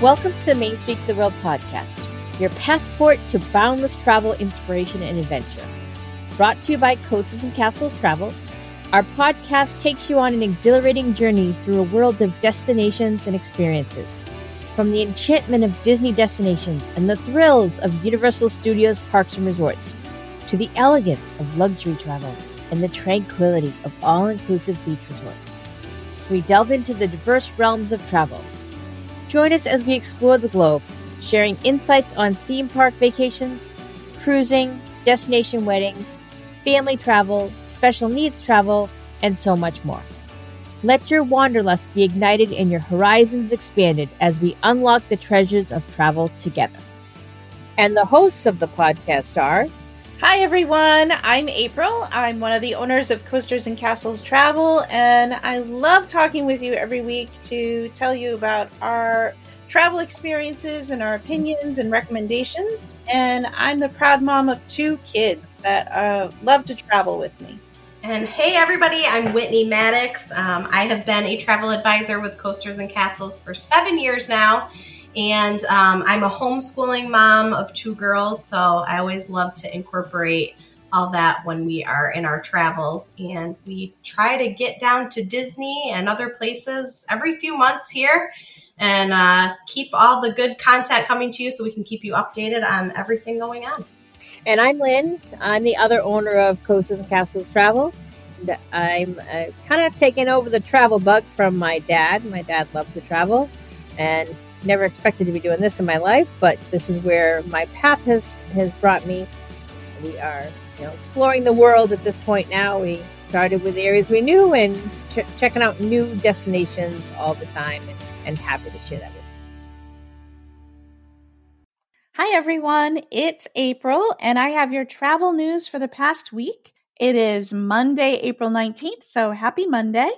Welcome to the Main Street to the World podcast, your passport to boundless travel, inspiration, and adventure. Brought to you by Coasters and Castles Travel, our podcast takes you on an exhilarating journey through a world of destinations and experiences. From the enchantment of Disney destinations and the thrills of Universal Studios parks and resorts, to the elegance of luxury travel and the tranquility of all inclusive beach resorts. We delve into the diverse realms of travel Join us as we explore the globe, sharing insights on theme park vacations, cruising, destination weddings, family travel, special needs travel, and so much more. Let your wanderlust be ignited and your horizons expanded as we unlock the treasures of travel together. And the hosts of the podcast are Hi, everyone. I'm April. I'm one of the owners of Coasters and Castles Travel, and I love talking with you every week to tell you about our travel experiences and our opinions and recommendations. And I'm the proud mom of two kids that uh, love to travel with me. And hey, everybody, I'm Whitney Maddox. Um, I have been a travel advisor with Coasters and Castles for seven years now and um, I'm a homeschooling mom of two girls, so I always love to incorporate all that when we are in our travels. And we try to get down to Disney and other places every few months here and uh, keep all the good content coming to you so we can keep you updated on everything going on. And I'm Lynn. I'm the other owner of Coasters and Castles Travel. I'm uh, kind of taking over the travel bug from my dad. My dad loved to travel, and never expected to be doing this in my life, but this is where my path has has brought me. We are, you know, exploring the world at this point now. We started with areas we knew and ch- checking out new destinations all the time, and, and happy to share that with you. Hi everyone, it's April, and I have your travel news for the past week. It is Monday, April 19th, so happy Monday.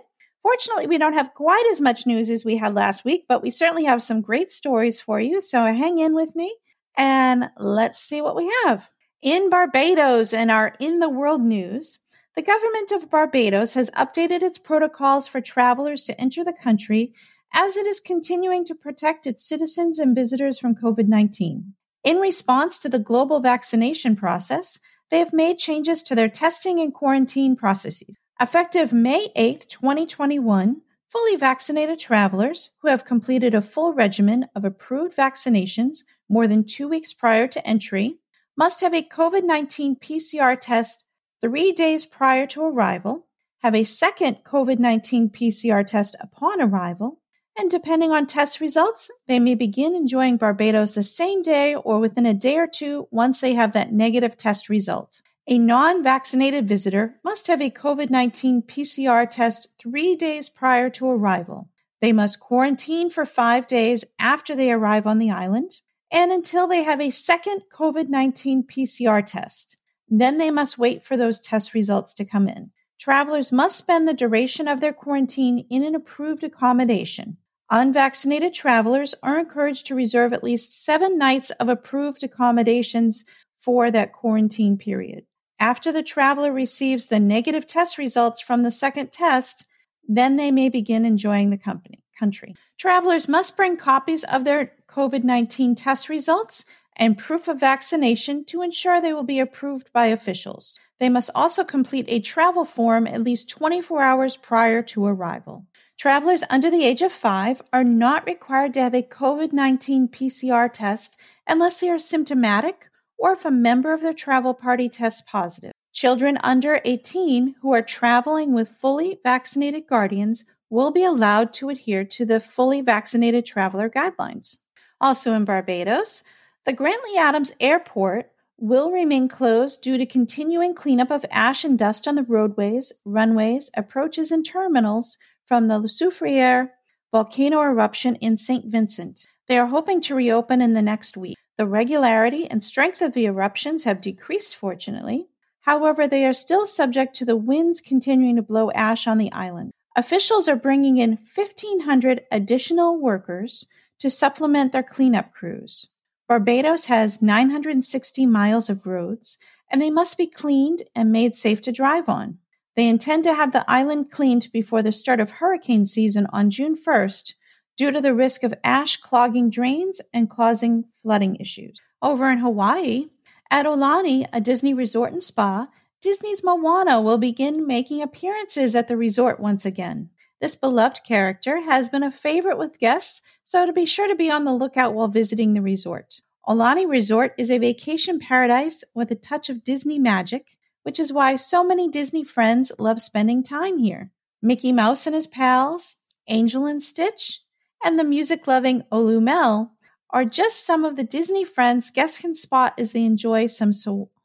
Fortunately, we don't have quite as much news as we had last week, but we certainly have some great stories for you. So hang in with me and let's see what we have. In Barbados and our In the World news, the government of Barbados has updated its protocols for travelers to enter the country as it is continuing to protect its citizens and visitors from COVID 19. In response to the global vaccination process, they have made changes to their testing and quarantine processes. Effective May 8, 2021, fully vaccinated travelers who have completed a full regimen of approved vaccinations more than two weeks prior to entry must have a COVID 19 PCR test three days prior to arrival, have a second COVID 19 PCR test upon arrival, and depending on test results, they may begin enjoying Barbados the same day or within a day or two once they have that negative test result. A non vaccinated visitor must have a COVID 19 PCR test three days prior to arrival. They must quarantine for five days after they arrive on the island and until they have a second COVID 19 PCR test. Then they must wait for those test results to come in. Travelers must spend the duration of their quarantine in an approved accommodation. Unvaccinated travelers are encouraged to reserve at least seven nights of approved accommodations for that quarantine period. After the traveler receives the negative test results from the second test, then they may begin enjoying the company, country. Travelers must bring copies of their COVID 19 test results and proof of vaccination to ensure they will be approved by officials. They must also complete a travel form at least 24 hours prior to arrival. Travelers under the age of five are not required to have a COVID 19 PCR test unless they are symptomatic or if a member of their travel party tests positive. Children under 18 who are traveling with fully vaccinated guardians will be allowed to adhere to the fully vaccinated traveler guidelines. Also in Barbados, the Grantley Adams Airport will remain closed due to continuing cleanup of ash and dust on the roadways, runways, approaches, and terminals from the Soufriere volcano eruption in St. Vincent. They are hoping to reopen in the next week. The regularity and strength of the eruptions have decreased, fortunately. However, they are still subject to the winds continuing to blow ash on the island. Officials are bringing in 1,500 additional workers to supplement their cleanup crews. Barbados has 960 miles of roads, and they must be cleaned and made safe to drive on. They intend to have the island cleaned before the start of hurricane season on June 1st due to the risk of ash clogging drains and causing flooding issues. Over in Hawaii, at Aulani, a Disney resort and spa, Disney's Moana will begin making appearances at the resort once again. This beloved character has been a favorite with guests, so to be sure to be on the lookout while visiting the resort. Aulani Resort is a vacation paradise with a touch of Disney magic, which is why so many Disney friends love spending time here. Mickey Mouse and his pals, Angel and Stitch, and the music loving Olu Mel are just some of the Disney friends guests can spot as they enjoy some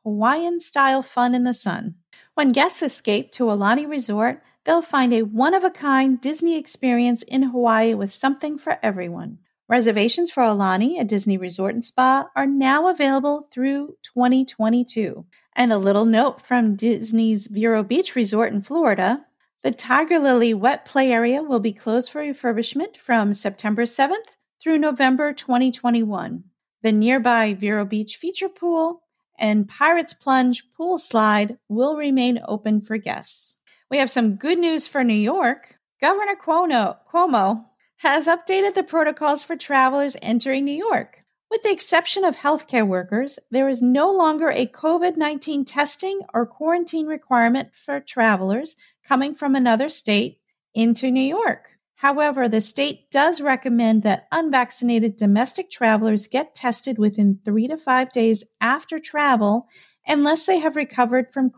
Hawaiian style fun in the sun. When guests escape to Aulani Resort, they'll find a one of a kind Disney experience in Hawaii with something for everyone. Reservations for Aulani, a Disney resort and spa, are now available through 2022. And a little note from Disney's Vero Beach Resort in Florida the Tiger Lily Wet Play Area will be closed for refurbishment from September 7th through November 2021. The nearby Vero Beach Feature Pool and Pirates Plunge Pool Slide will remain open for guests. We have some good news for New York. Governor Cuomo, Cuomo has updated the protocols for travelers entering New York. With the exception of healthcare workers, there is no longer a COVID 19 testing or quarantine requirement for travelers coming from another state into New York. However, the state does recommend that unvaccinated domestic travelers get tested within three to five days after travel unless they have recovered from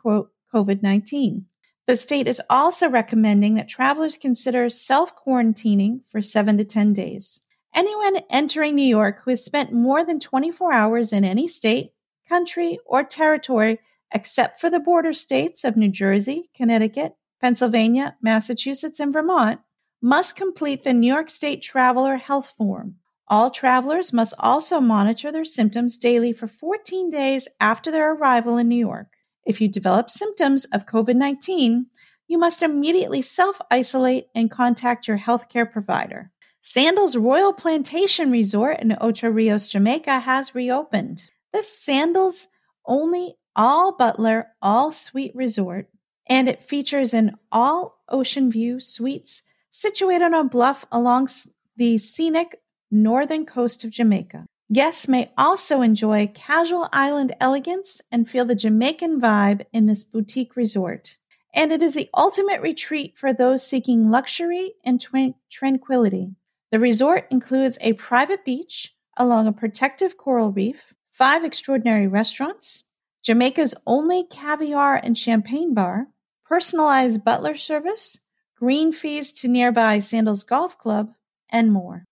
COVID 19. The state is also recommending that travelers consider self quarantining for seven to 10 days. Anyone entering New York who has spent more than 24 hours in any state, country, or territory except for the border states of New Jersey, Connecticut, Pennsylvania, Massachusetts, and Vermont must complete the New York State Traveler Health Form. All travelers must also monitor their symptoms daily for 14 days after their arrival in New York. If you develop symptoms of COVID 19, you must immediately self isolate and contact your healthcare provider. Sandals Royal Plantation Resort in Ocho Rios, Jamaica has reopened. This Sandals only all butler, all suite resort, and it features an all ocean view suites situated on a bluff along the scenic northern coast of Jamaica. Guests may also enjoy casual island elegance and feel the Jamaican vibe in this boutique resort. And it is the ultimate retreat for those seeking luxury and tranquility. The resort includes a private beach along a protective coral reef, five extraordinary restaurants, Jamaica's only caviar and champagne bar, personalized butler service, green fees to nearby Sandals Golf Club, and more.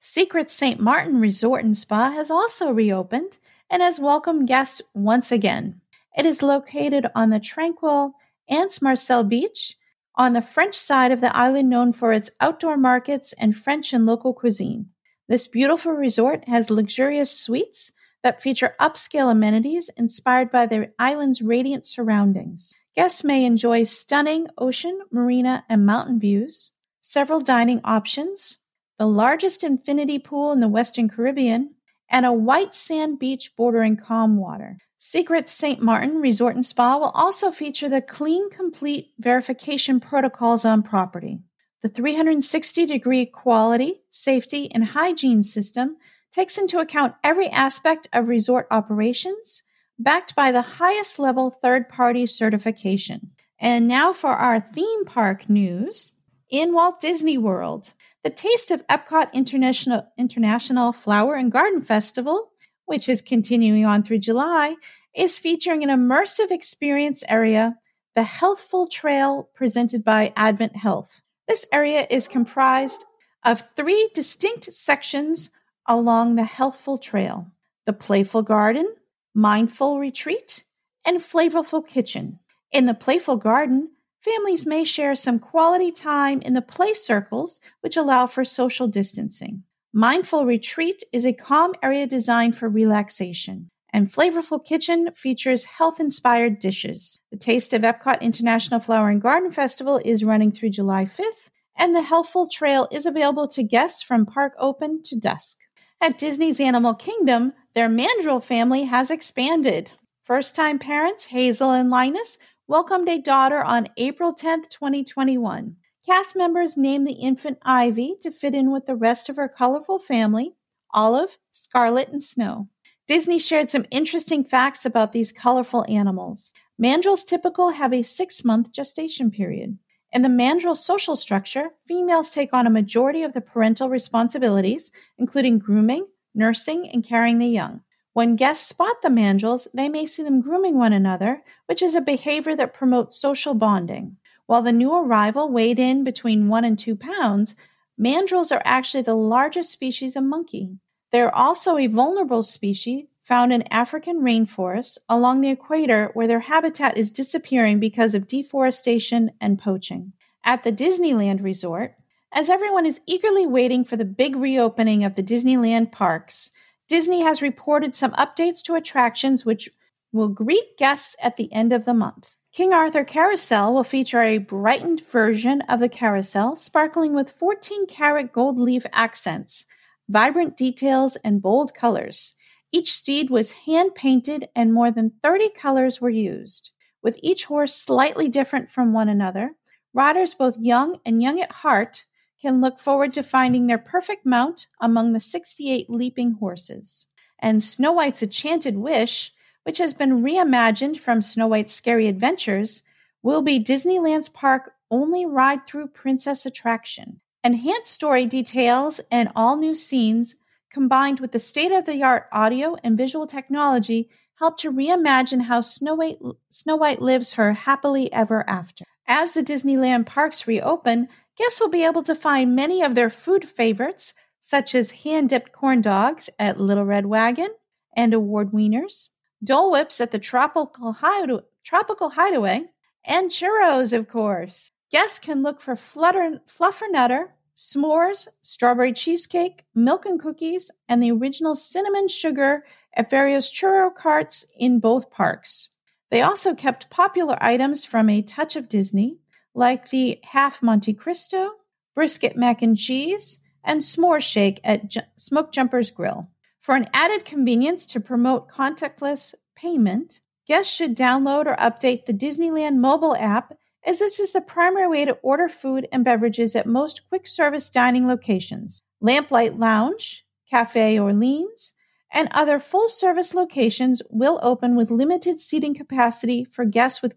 Secret St. Martin Resort and Spa has also reopened and has welcomed guests once again. It is located on the tranquil Anse Marcel Beach on the French side of the island, known for its outdoor markets and French and local cuisine. This beautiful resort has luxurious suites that feature upscale amenities inspired by the island's radiant surroundings. Guests may enjoy stunning ocean, marina, and mountain views, several dining options, the largest infinity pool in the Western Caribbean, and a white sand beach bordering calm water. Secret St. Martin Resort and Spa will also feature the Clean Complete verification protocols on property. The 360 degree quality, safety, and hygiene system takes into account every aspect of resort operations, backed by the highest level third party certification. And now for our theme park news. In Walt Disney World, the Taste of Epcot International, International Flower and Garden Festival, which is continuing on through July, is featuring an immersive experience area, the Healthful Trail presented by AdventHealth. This area is comprised of three distinct sections along the Healthful Trail the Playful Garden, Mindful Retreat, and Flavorful Kitchen. In the Playful Garden, Families may share some quality time in the play circles, which allow for social distancing. Mindful Retreat is a calm area designed for relaxation. And Flavorful Kitchen features health inspired dishes. The Taste of Epcot International Flower and Garden Festival is running through July 5th, and the Healthful Trail is available to guests from park open to dusk. At Disney's Animal Kingdom, their mandrill family has expanded. First time parents, Hazel and Linus, welcomed a daughter on April 10, 2021. Cast members named the infant Ivy to fit in with the rest of her colorful family Olive, Scarlet, and Snow. Disney shared some interesting facts about these colorful animals. Mandrills typical have a six month gestation period. In the mandrill social structure, females take on a majority of the parental responsibilities, including grooming, nursing, and carrying the young. When guests spot the mandrills, they may see them grooming one another, which is a behavior that promotes social bonding. While the new arrival weighed in between one and two pounds, mandrills are actually the largest species of monkey. They're also a vulnerable species found in African rainforests along the equator where their habitat is disappearing because of deforestation and poaching. At the Disneyland Resort, as everyone is eagerly waiting for the big reopening of the Disneyland parks, Disney has reported some updates to attractions which will greet guests at the end of the month. King Arthur Carousel will feature a brightened version of the carousel, sparkling with 14 karat gold leaf accents, vibrant details, and bold colors. Each steed was hand painted and more than 30 colors were used. With each horse slightly different from one another, riders both young and young at heart can look forward to finding their perfect mount among the 68 leaping horses. And Snow White's Enchanted Wish, which has been reimagined from Snow White's Scary Adventures, will be Disneyland's park only ride through princess attraction. Enhanced story details and all new scenes, combined with the state of the art audio and visual technology, help to reimagine how Snow White, Snow White lives her happily ever after. As the Disneyland parks reopen, guests will be able to find many of their food favorites, such as hand dipped corn dogs at Little Red Wagon and award wieners, Dole Whips at the Tropical, Hideaway, Tropical Hideaway, and churros, of course. Guests can look for flutter, fluffernutter, s'mores, strawberry cheesecake, milk and cookies, and the original cinnamon sugar at various churro carts in both parks. They also kept popular items from A Touch of Disney, like the half Monte Cristo, brisket mac and cheese, and s'more shake at J- Smokejumpers Grill. For an added convenience to promote contactless payment, guests should download or update the Disneyland mobile app, as this is the primary way to order food and beverages at most quick service dining locations. Lamplight Lounge, Cafe Orleans, and other full service locations will open with limited seating capacity for guests with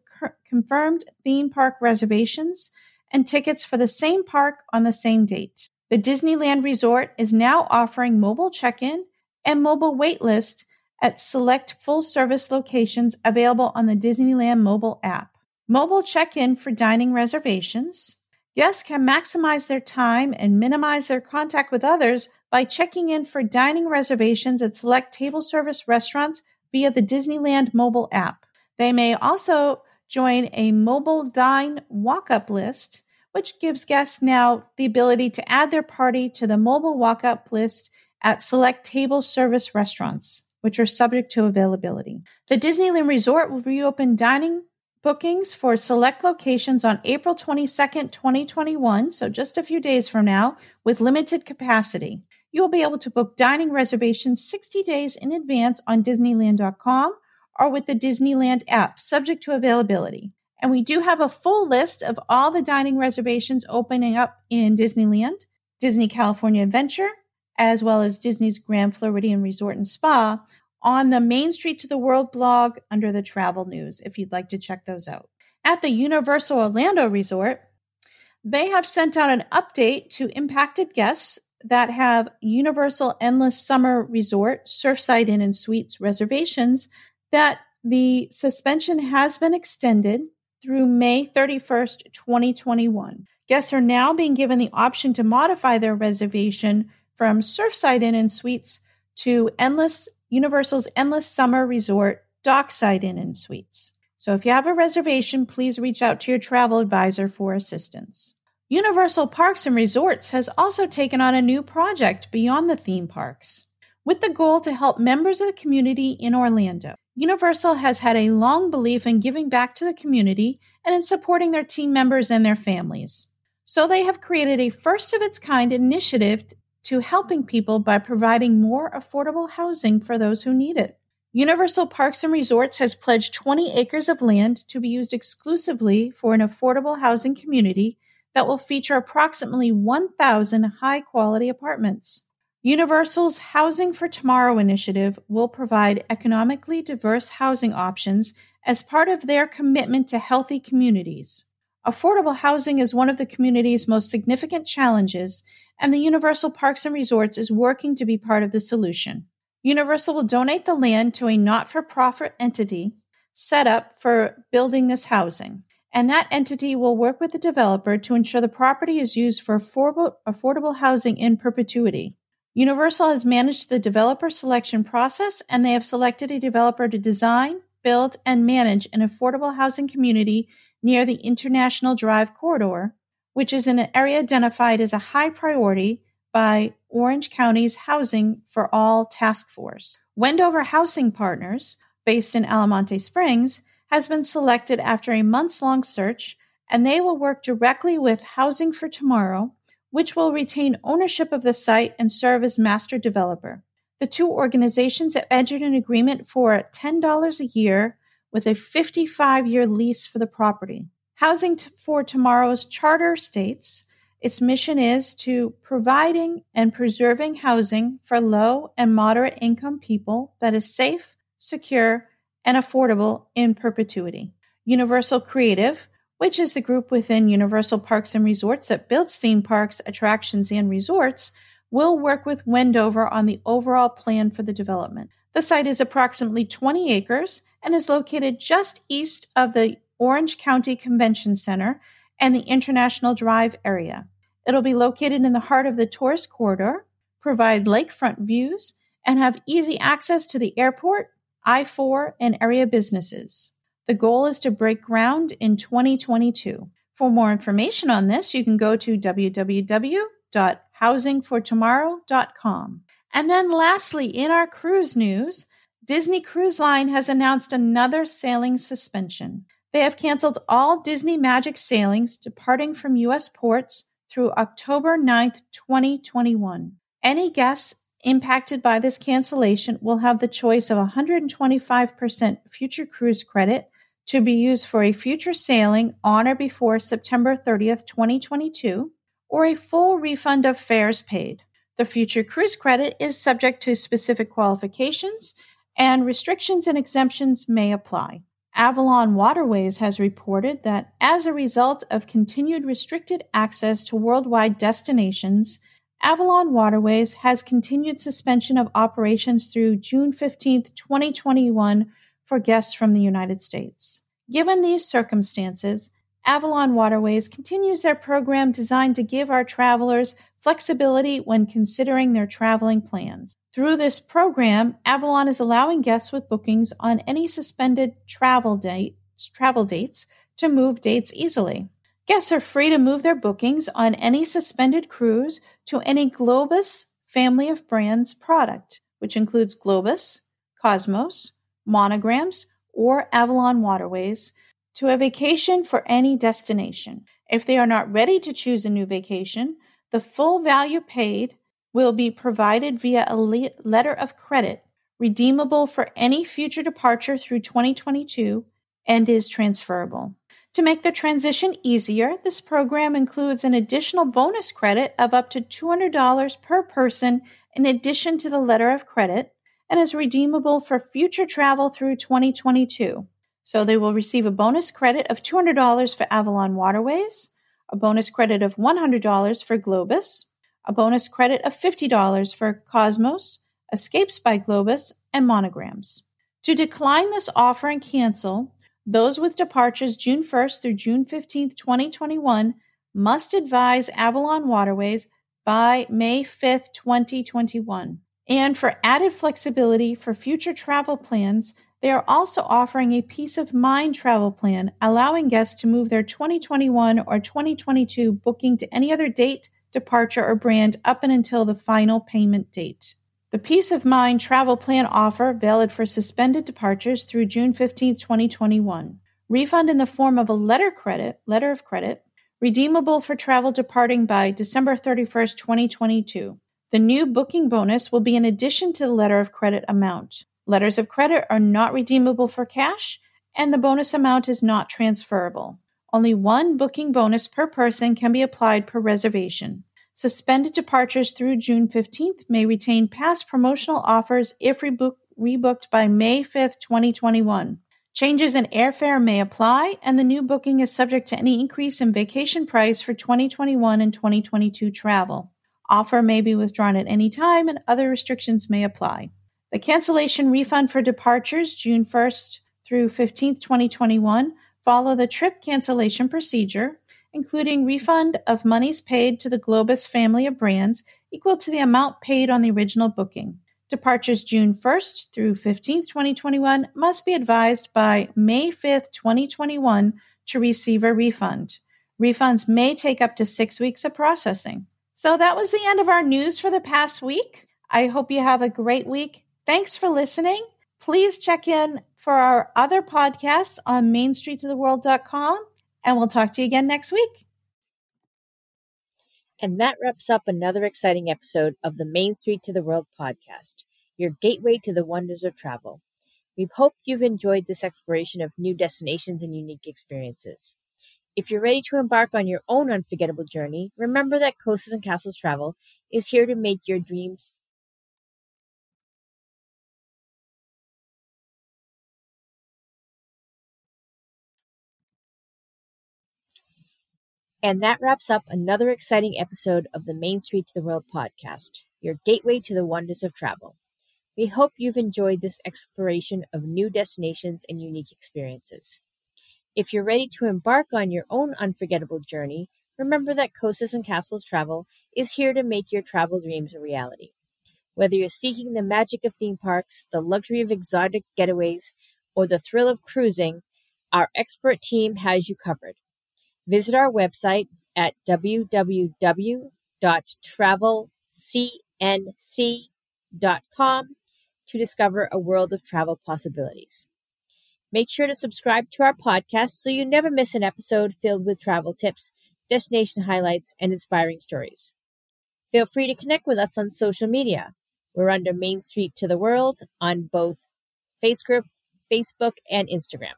confirmed theme park reservations and tickets for the same park on the same date. The Disneyland Resort is now offering mobile check in and mobile waitlist at select full service locations available on the Disneyland mobile app. Mobile check in for dining reservations. Guests can maximize their time and minimize their contact with others by checking in for dining reservations at select table service restaurants via the Disneyland mobile app. They may also join a mobile dine walk up list, which gives guests now the ability to add their party to the mobile walk up list at select table service restaurants, which are subject to availability. The Disneyland Resort will reopen dining bookings for select locations on April 22nd, 2021, so just a few days from now, with limited capacity. You will be able to book dining reservations 60 days in advance on Disneyland.com or with the Disneyland app, subject to availability. And we do have a full list of all the dining reservations opening up in Disneyland, Disney California Adventure, as well as Disney's Grand Floridian Resort and Spa on the Main Street to the World blog under the travel news if you'd like to check those out. At the Universal Orlando Resort, they have sent out an update to impacted guests that have Universal Endless Summer Resort, Surfside Inn and Suites reservations that the suspension has been extended through May 31st, 2021. Guests are now being given the option to modify their reservation from Surfside Inn and Suites to Endless Universal's Endless Summer Resort Dockside Inn and Suites. So if you have a reservation, please reach out to your travel advisor for assistance. Universal Parks and Resorts has also taken on a new project beyond the theme parks, with the goal to help members of the community in Orlando. Universal has had a long belief in giving back to the community and in supporting their team members and their families. So they have created a first of its kind initiative to helping people by providing more affordable housing for those who need it. Universal Parks and Resorts has pledged 20 acres of land to be used exclusively for an affordable housing community that will feature approximately 1,000 high quality apartments. Universal's Housing for Tomorrow initiative will provide economically diverse housing options as part of their commitment to healthy communities. Affordable housing is one of the community's most significant challenges, and the Universal Parks and Resorts is working to be part of the solution. Universal will donate the land to a not for profit entity set up for building this housing, and that entity will work with the developer to ensure the property is used for affordable, affordable housing in perpetuity. Universal has managed the developer selection process, and they have selected a developer to design, build, and manage an affordable housing community near the International Drive corridor, which is an area identified as a high priority by Orange County's Housing for All Task Force. Wendover Housing Partners, based in Altamonte Springs, has been selected after a months long search, and they will work directly with Housing for Tomorrow, which will retain ownership of the site and serve as master developer. The two organizations have entered an agreement for $10 a year with a 55 year lease for the property. Housing for Tomorrow's charter states its mission is to providing and preserving housing for low and moderate income people that is safe, secure, and affordable in perpetuity. Universal Creative, which is the group within Universal Parks and Resorts that builds theme parks, attractions, and resorts, will work with Wendover on the overall plan for the development. The site is approximately 20 acres and is located just east of the Orange County Convention Center and the International Drive area. It'll be located in the heart of the tourist corridor, provide lakefront views, and have easy access to the airport, I 4, and area businesses. The goal is to break ground in 2022. For more information on this, you can go to www.housingfortomorrow.com. And then, lastly, in our cruise news, Disney Cruise Line has announced another sailing suspension. They have canceled all Disney Magic sailings departing from U.S. ports through October 9th, 2021. Any guests impacted by this cancellation will have the choice of 125% future cruise credit to be used for a future sailing on or before September 30th, 2022, or a full refund of fares paid. The future cruise credit is subject to specific qualifications and restrictions and exemptions may apply. Avalon Waterways has reported that as a result of continued restricted access to worldwide destinations, Avalon Waterways has continued suspension of operations through June 15, 2021 for guests from the United States. Given these circumstances, Avalon Waterways continues their program designed to give our travelers flexibility when considering their traveling plans. Through this program, Avalon is allowing guests with bookings on any suspended travel dates, travel dates to move dates easily. Guests are free to move their bookings on any suspended cruise to any Globus family of brands product, which includes Globus, Cosmos, Monograms, or Avalon Waterways, to a vacation for any destination. If they are not ready to choose a new vacation, the full value paid will be provided via a le- letter of credit redeemable for any future departure through 2022 and is transferable. To make the transition easier, this program includes an additional bonus credit of up to $200 per person in addition to the letter of credit and is redeemable for future travel through 2022. So they will receive a bonus credit of $200 for Avalon Waterways, a bonus credit of $100 for Globus, a bonus credit of $50 for Cosmos, Escapes by Globus, and Monograms. To decline this offer and cancel, those with departures June 1st through June 15th, 2021 must advise Avalon Waterways by May 5th, 2021. And for added flexibility for future travel plans, they are also offering a peace of mind travel plan, allowing guests to move their 2021 or 2022 booking to any other date, departure, or brand up and until the final payment date. The Peace of Mind travel plan offer valid for suspended departures through June 15, 2021. Refund in the form of a letter credit, letter of credit, redeemable for travel departing by December 31st, 2022. The new booking bonus will be in addition to the letter of credit amount. Letters of credit are not redeemable for cash, and the bonus amount is not transferable. Only one booking bonus per person can be applied per reservation. Suspended departures through June 15th may retain past promotional offers if rebook- rebooked by May 5th, 2021. Changes in airfare may apply, and the new booking is subject to any increase in vacation price for 2021 and 2022 travel. Offer may be withdrawn at any time, and other restrictions may apply. The cancellation refund for departures June 1st through 15th, 2021 follow the trip cancellation procedure, including refund of monies paid to the Globus family of brands equal to the amount paid on the original booking. Departures June 1st through 15th, 2021 must be advised by May 5th, 2021 to receive a refund. Refunds may take up to six weeks of processing. So that was the end of our news for the past week. I hope you have a great week. Thanks for listening. Please check in for our other podcasts on mainstreettotheworld.com, and we'll talk to you again next week. And that wraps up another exciting episode of the Main Street to the World podcast, your gateway to the wonders of travel. We hope you've enjoyed this exploration of new destinations and unique experiences. If you're ready to embark on your own unforgettable journey, remember that Coasters and Castles Travel is here to make your dreams And that wraps up another exciting episode of the Main Street to the World podcast, your gateway to the wonders of travel. We hope you've enjoyed this exploration of new destinations and unique experiences. If you're ready to embark on your own unforgettable journey, remember that Coasters and Castles Travel is here to make your travel dreams a reality. Whether you're seeking the magic of theme parks, the luxury of exotic getaways, or the thrill of cruising, our expert team has you covered. Visit our website at www.travelcnc.com to discover a world of travel possibilities. Make sure to subscribe to our podcast so you never miss an episode filled with travel tips, destination highlights, and inspiring stories. Feel free to connect with us on social media. We're under Main Street to the World on both Facebook, Facebook and Instagram.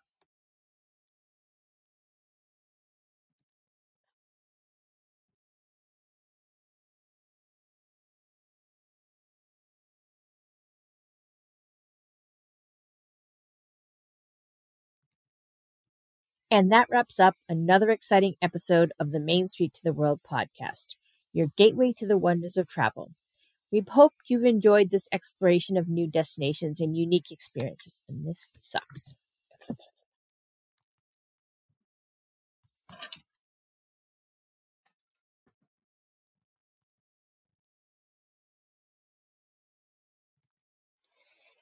And that wraps up another exciting episode of the Main Street to the World podcast, your gateway to the wonders of travel. We hope you've enjoyed this exploration of new destinations and unique experiences. And this sucks.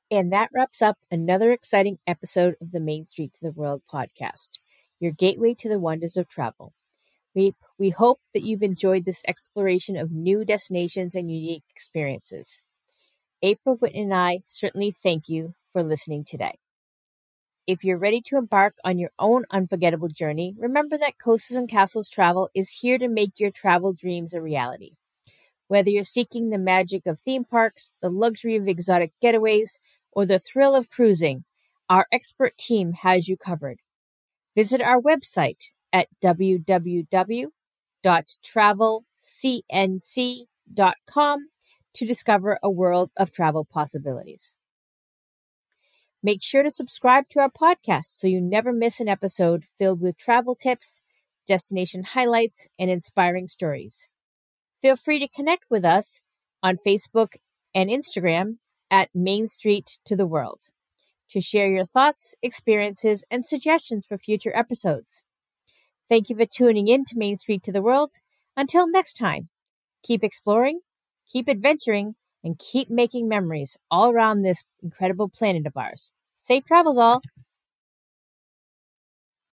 And that wraps up another exciting episode of the Main Street to the World podcast your gateway to the wonders of travel. We, we hope that you've enjoyed this exploration of new destinations and unique experiences. April Whitney and I certainly thank you for listening today. If you're ready to embark on your own unforgettable journey, remember that Coasters and Castles Travel is here to make your travel dreams a reality. Whether you're seeking the magic of theme parks, the luxury of exotic getaways, or the thrill of cruising, our expert team has you covered. Visit our website at www.travelcnc.com to discover a world of travel possibilities. Make sure to subscribe to our podcast so you never miss an episode filled with travel tips, destination highlights, and inspiring stories. Feel free to connect with us on Facebook and Instagram at Main Street to the World to share your thoughts, experiences, and suggestions for future episodes. Thank you for tuning in to Main Street to the World. Until next time, keep exploring, keep adventuring, and keep making memories all around this incredible planet of ours. Safe travels, all!